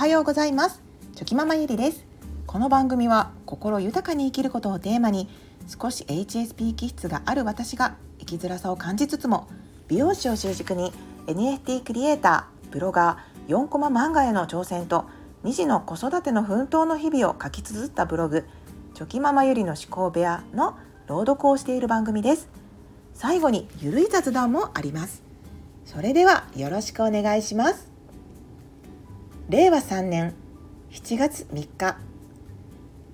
はようございます。チョキママゆりです。この番組は心豊かに生きることをテーマに少し HSP 気質がある私が生きづらさを感じつつも美容師を習軸に NFT クリエイターブロガー4コマ漫画への挑戦と2児の子育ての奮闘の日々を書き綴ったブログチョキママゆりの思考部屋の朗読をしている番組です。最後にゆるい雑談もあります。それではよろしくお願いします。令和3年7月3日。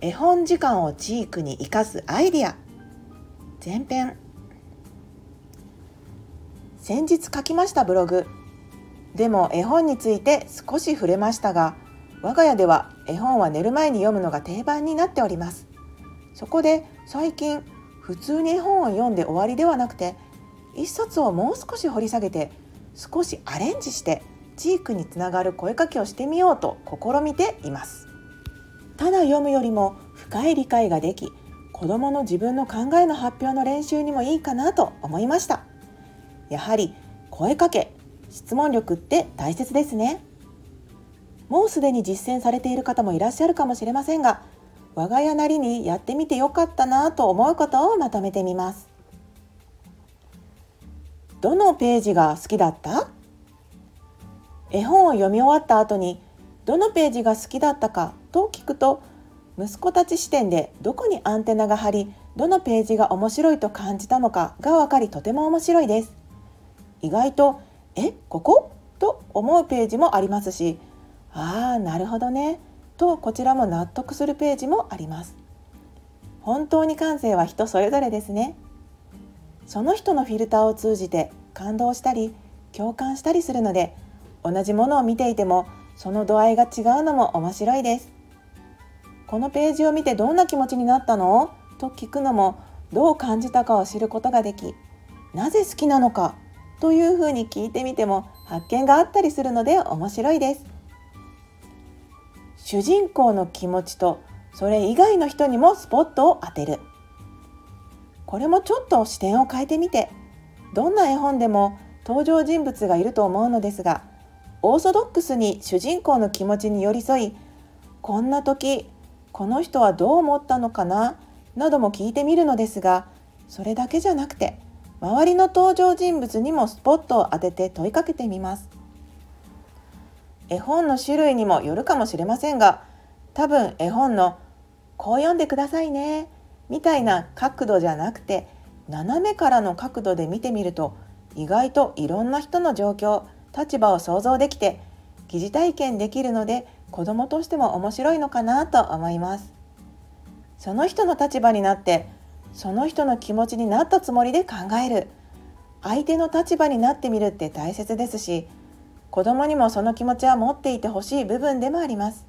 絵本時間をチークに生かすアイディア。前編。先日書きましたブログ。でも絵本について少し触れましたが我が家では絵本は寝る前に読むのが定番になっております。そこで最近普通に絵本を読んで終わりではなくて一冊をもう少し掘り下げて少しアレンジしてチークにつながる声かけをしてみようと試みています。ただ読むよりも深い理解ができ子どもの自分の考えの発表の練習にもいいかなと思いました。やはり声かけ質問力って大切ですね。もうすでに実践されている方もいらっしゃるかもしれませんが我が家なりにやってみてよかったなと思うことをまとめてみます。どのページが好きだった？絵本を読み終わった後にどのページが好きだったかと聞くと息子たち視点でどこにアンテナが張りどのページが面白いと感じたのかが分かりとても面白いです。意外と「えここ?」と思うページもありますし「ああなるほどね」とこちらも納得するページもあります。本当に感性は人それぞれですね。その人のフィルターを通じて感動したり共感したりするので同じものを見ていてもその度合いが違うのも面白いです。このページを見てどんな気持ちになったの？と聞くのもどう感じたかを知ることができなぜ好きなのか？というふうに聞いてみても発見があったりするので面白いです。主人公の気持ちとそれ以外の人にもスポットを当てる。これもちょっと視点を変えてみてどんな絵本でも登場人物がいると思うのですがオーソドックスに主人公の気持ちに寄り添いこんな時この人はどう思ったのかななども聞いてみるのですがそれだけじゃなくて周りの登場人物にもスポットを当てて問いかけてみます。絵本の種類にもよるかもしれませんが多分絵本の「こう読んでくださいね」みたいな角度じゃなくて斜めからの角度で見てみると意外といろんな人の状況立場を想像できて疑似体験できるので子供としても面白いのかなと思います。その人の立場になってその人の気持ちになったつもりで考える。相手の立場になってみるって大切ですし子供にもその気持ちは持っていてほしい部分でもあります。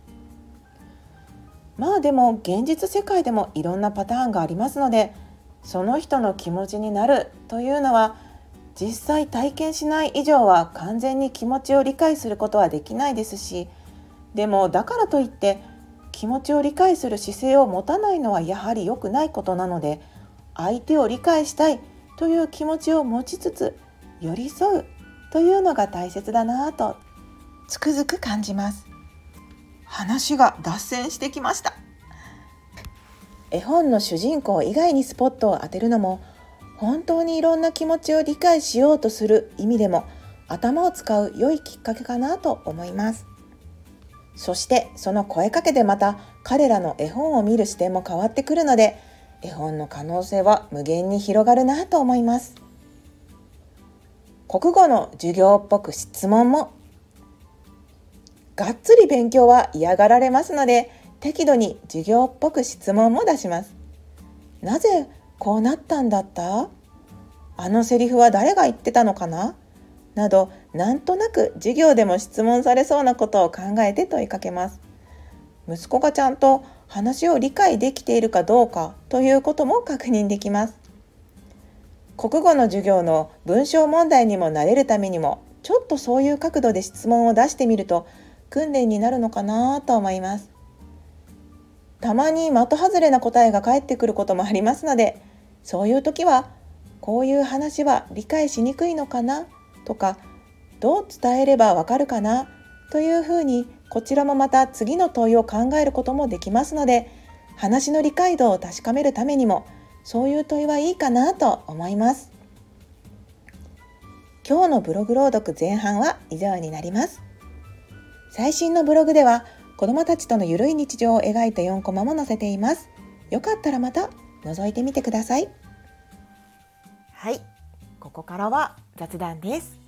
まあでも現実世界でもいろんなパターンがありますのでその人の気持ちになるというのは実際体験しない以上は完全に気持ちを理解することはできないですしでもだからといって気持ちを理解する姿勢を持たないのはやはり良くないことなので相手を理解したいという気持ちを持ちつつ寄り添うというのが大切だなぁとつくづく感じます。話が脱線してきました。絵本の主人公以外にスポットを当てるのも本当にいろんな気持ちを理解しようとする意味でも頭を使う良いきっかけかなと思います。そしてその声かけでまた彼らの絵本を見る視点も変わってくるので絵本の可能性は無限に広がるなと思います。国語の授業っぽく質問もがっつり勉強は嫌がられますので適度に授業っぽく質問も出します。なぜこうなったんだった？あのセリフは誰が言ってたのかな？などなんとなく授業でも質問されそうなことを考えて問いかけます。息子がちゃんと話を理解できているかどうかということも確認できます。国語の授業の文章問題にも慣れるためにもちょっとそういう角度で質問を出してみると訓練になるのかなと思います。たまに的外れな答えが返ってくることもありますのでそういう時はこういう話は理解しにくいのかな？とかどう伝えればわかるかな？というふうにこちらもまた次の問いを考えることもできますので話の理解度を確かめるためにもそういう問いはいいかな？と思います。今日のブログ朗読前半は以上になります。最新のブログでは子どもたちとのゆるい日常を描いた4コマも載せています。よかったらまた。覗いてみてください。はい。ここからは雑談です。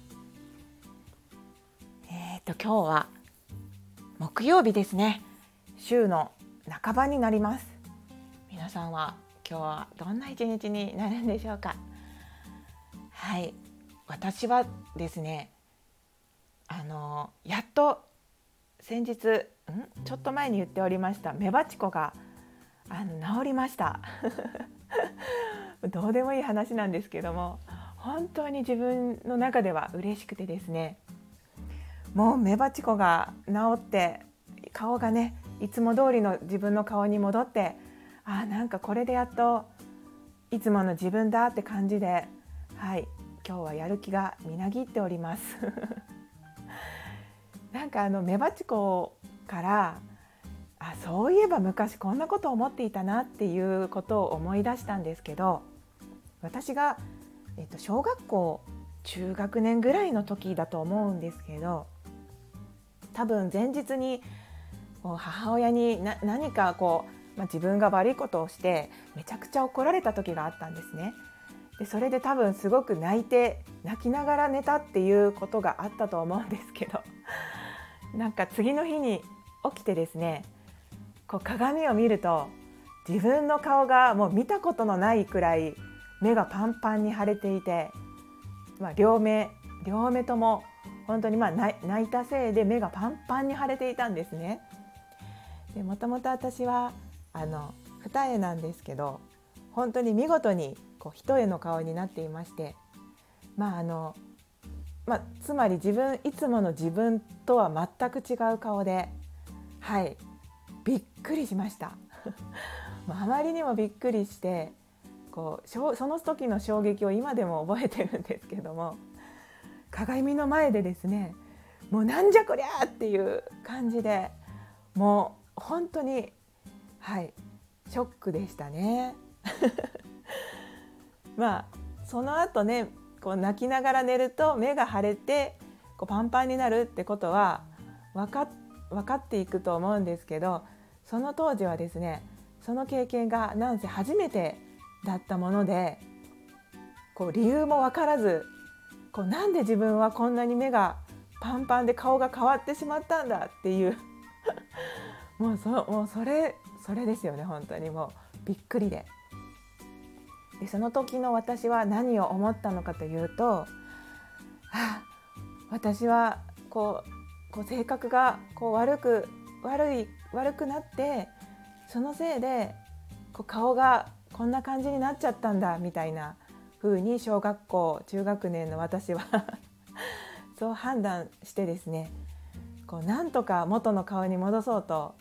えっ、ー、と今日は木曜日ですね。週の半ばになります。皆さんは今日はどんな一日になるんでしょうか。はい。私はですねあのやっと先日ん？ちょっと前に言っておりましたメバチコがあの治りました。どうでもいい話なんですけども本当に自分の中では嬉しくてですねもうメバチコが治って顔がねいつも通りの自分の顔に戻ってあなんかこれでやっといつもの自分だって感じではい今日はやる気がみなぎっております。なんかあのメバチコからあそういえば昔こんなこと思っていたなっていうことを思い出したんですけど私が、えっと、小学校中学年ぐらいの時だと思うんですけど多分前日に母親に何かこう、まあ、自分が悪いことをしてめちゃくちゃ怒られた時があったんですね。でそれで多分すごく泣いて泣きながら寝たっていうことがあったと思うんですけどなんか次の日に起きてですねこう鏡を見ると自分の顔がもう見たことのないくらい目がパンパンに腫れていて、まあ、両目両目とも本当にまあ泣いたせいで目がパンパンに腫れていたんですね。でもともと私はあの二重なんですけど本当に見事にこう一重の顔になっていましてまああの、まあ、つまり自分いつもの自分とは全く違う顔ではいびっくりしました あまりにもびっくりしてこうその時の衝撃を今でも覚えてるんですけども鏡の前でですねもうなんじゃこりゃっていう感じでもう本当にはいショックでしたね。まあその後ねこう泣きながら寝ると目が腫れてこうパンパンになるってことは分かって分かっていくと思うんですけどその当時はですねその経験がなんせ初めてだったものでこう理由も分からずこうなんで自分はこんなに目がパンパンで顔が変わってしまったんだ？っていう。もうそもうそれそれですよね本当に。もうびっくりで。でその時の私は何を思ったのかというとあ私はこうこう性格がこう悪く悪い悪くなってそのせいでこう顔がこんな感じになっちゃったんだみたいな風に小学校中学年の私は そう判断してですねこうなんとか元の顔に戻そうと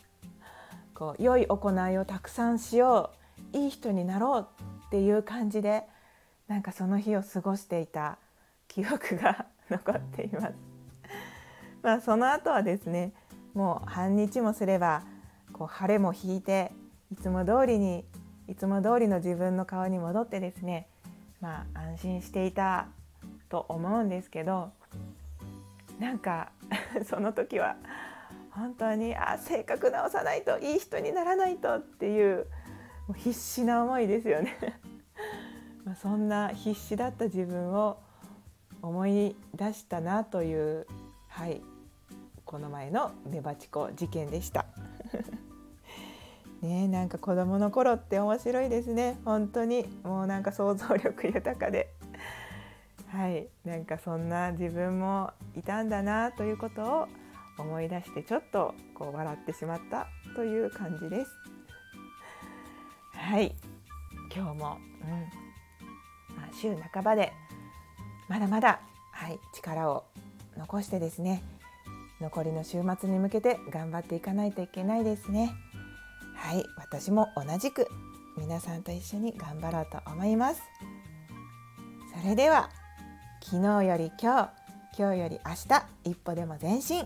こう良い行いをたくさんしよういい人になろうっていう感じでなんかその日を過ごしていた記憶が 残っています。まあ、その後はですねもう半日もすればこう晴れも引いていつも通りにいつも通りの自分の顔に戻ってですねまあ安心していたと思うんですけどなんか その時は本当にあ性格直さないといい人にならないとっていうもう必死な思いですよね。まそんな必死だった自分を思い出したなというはい。この前のメバチコ事件でした。ねなんか子供の頃って面白いですね。本当に。もうなんか想像力豊かで。はい。なんかそんな自分もいたんだなということを思い出してちょっとこう笑ってしまったという感じです。はい。今日も、うん。まあ、週半ばでまだまだ、はい、力を残してですね残りの週末に向けて頑張っていかないといけないですね。はい私も同じく皆さんと一緒に頑張ろうと思います。それでは昨日より今日今日より明日一歩でも前進。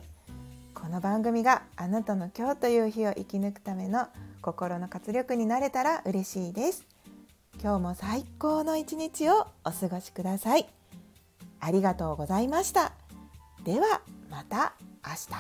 この番組があなたの今日という日を生き抜くための心の活力になれたら嬉しいです。今日も最高の一日をお過ごしください。ありがとうございました。ではまた。日。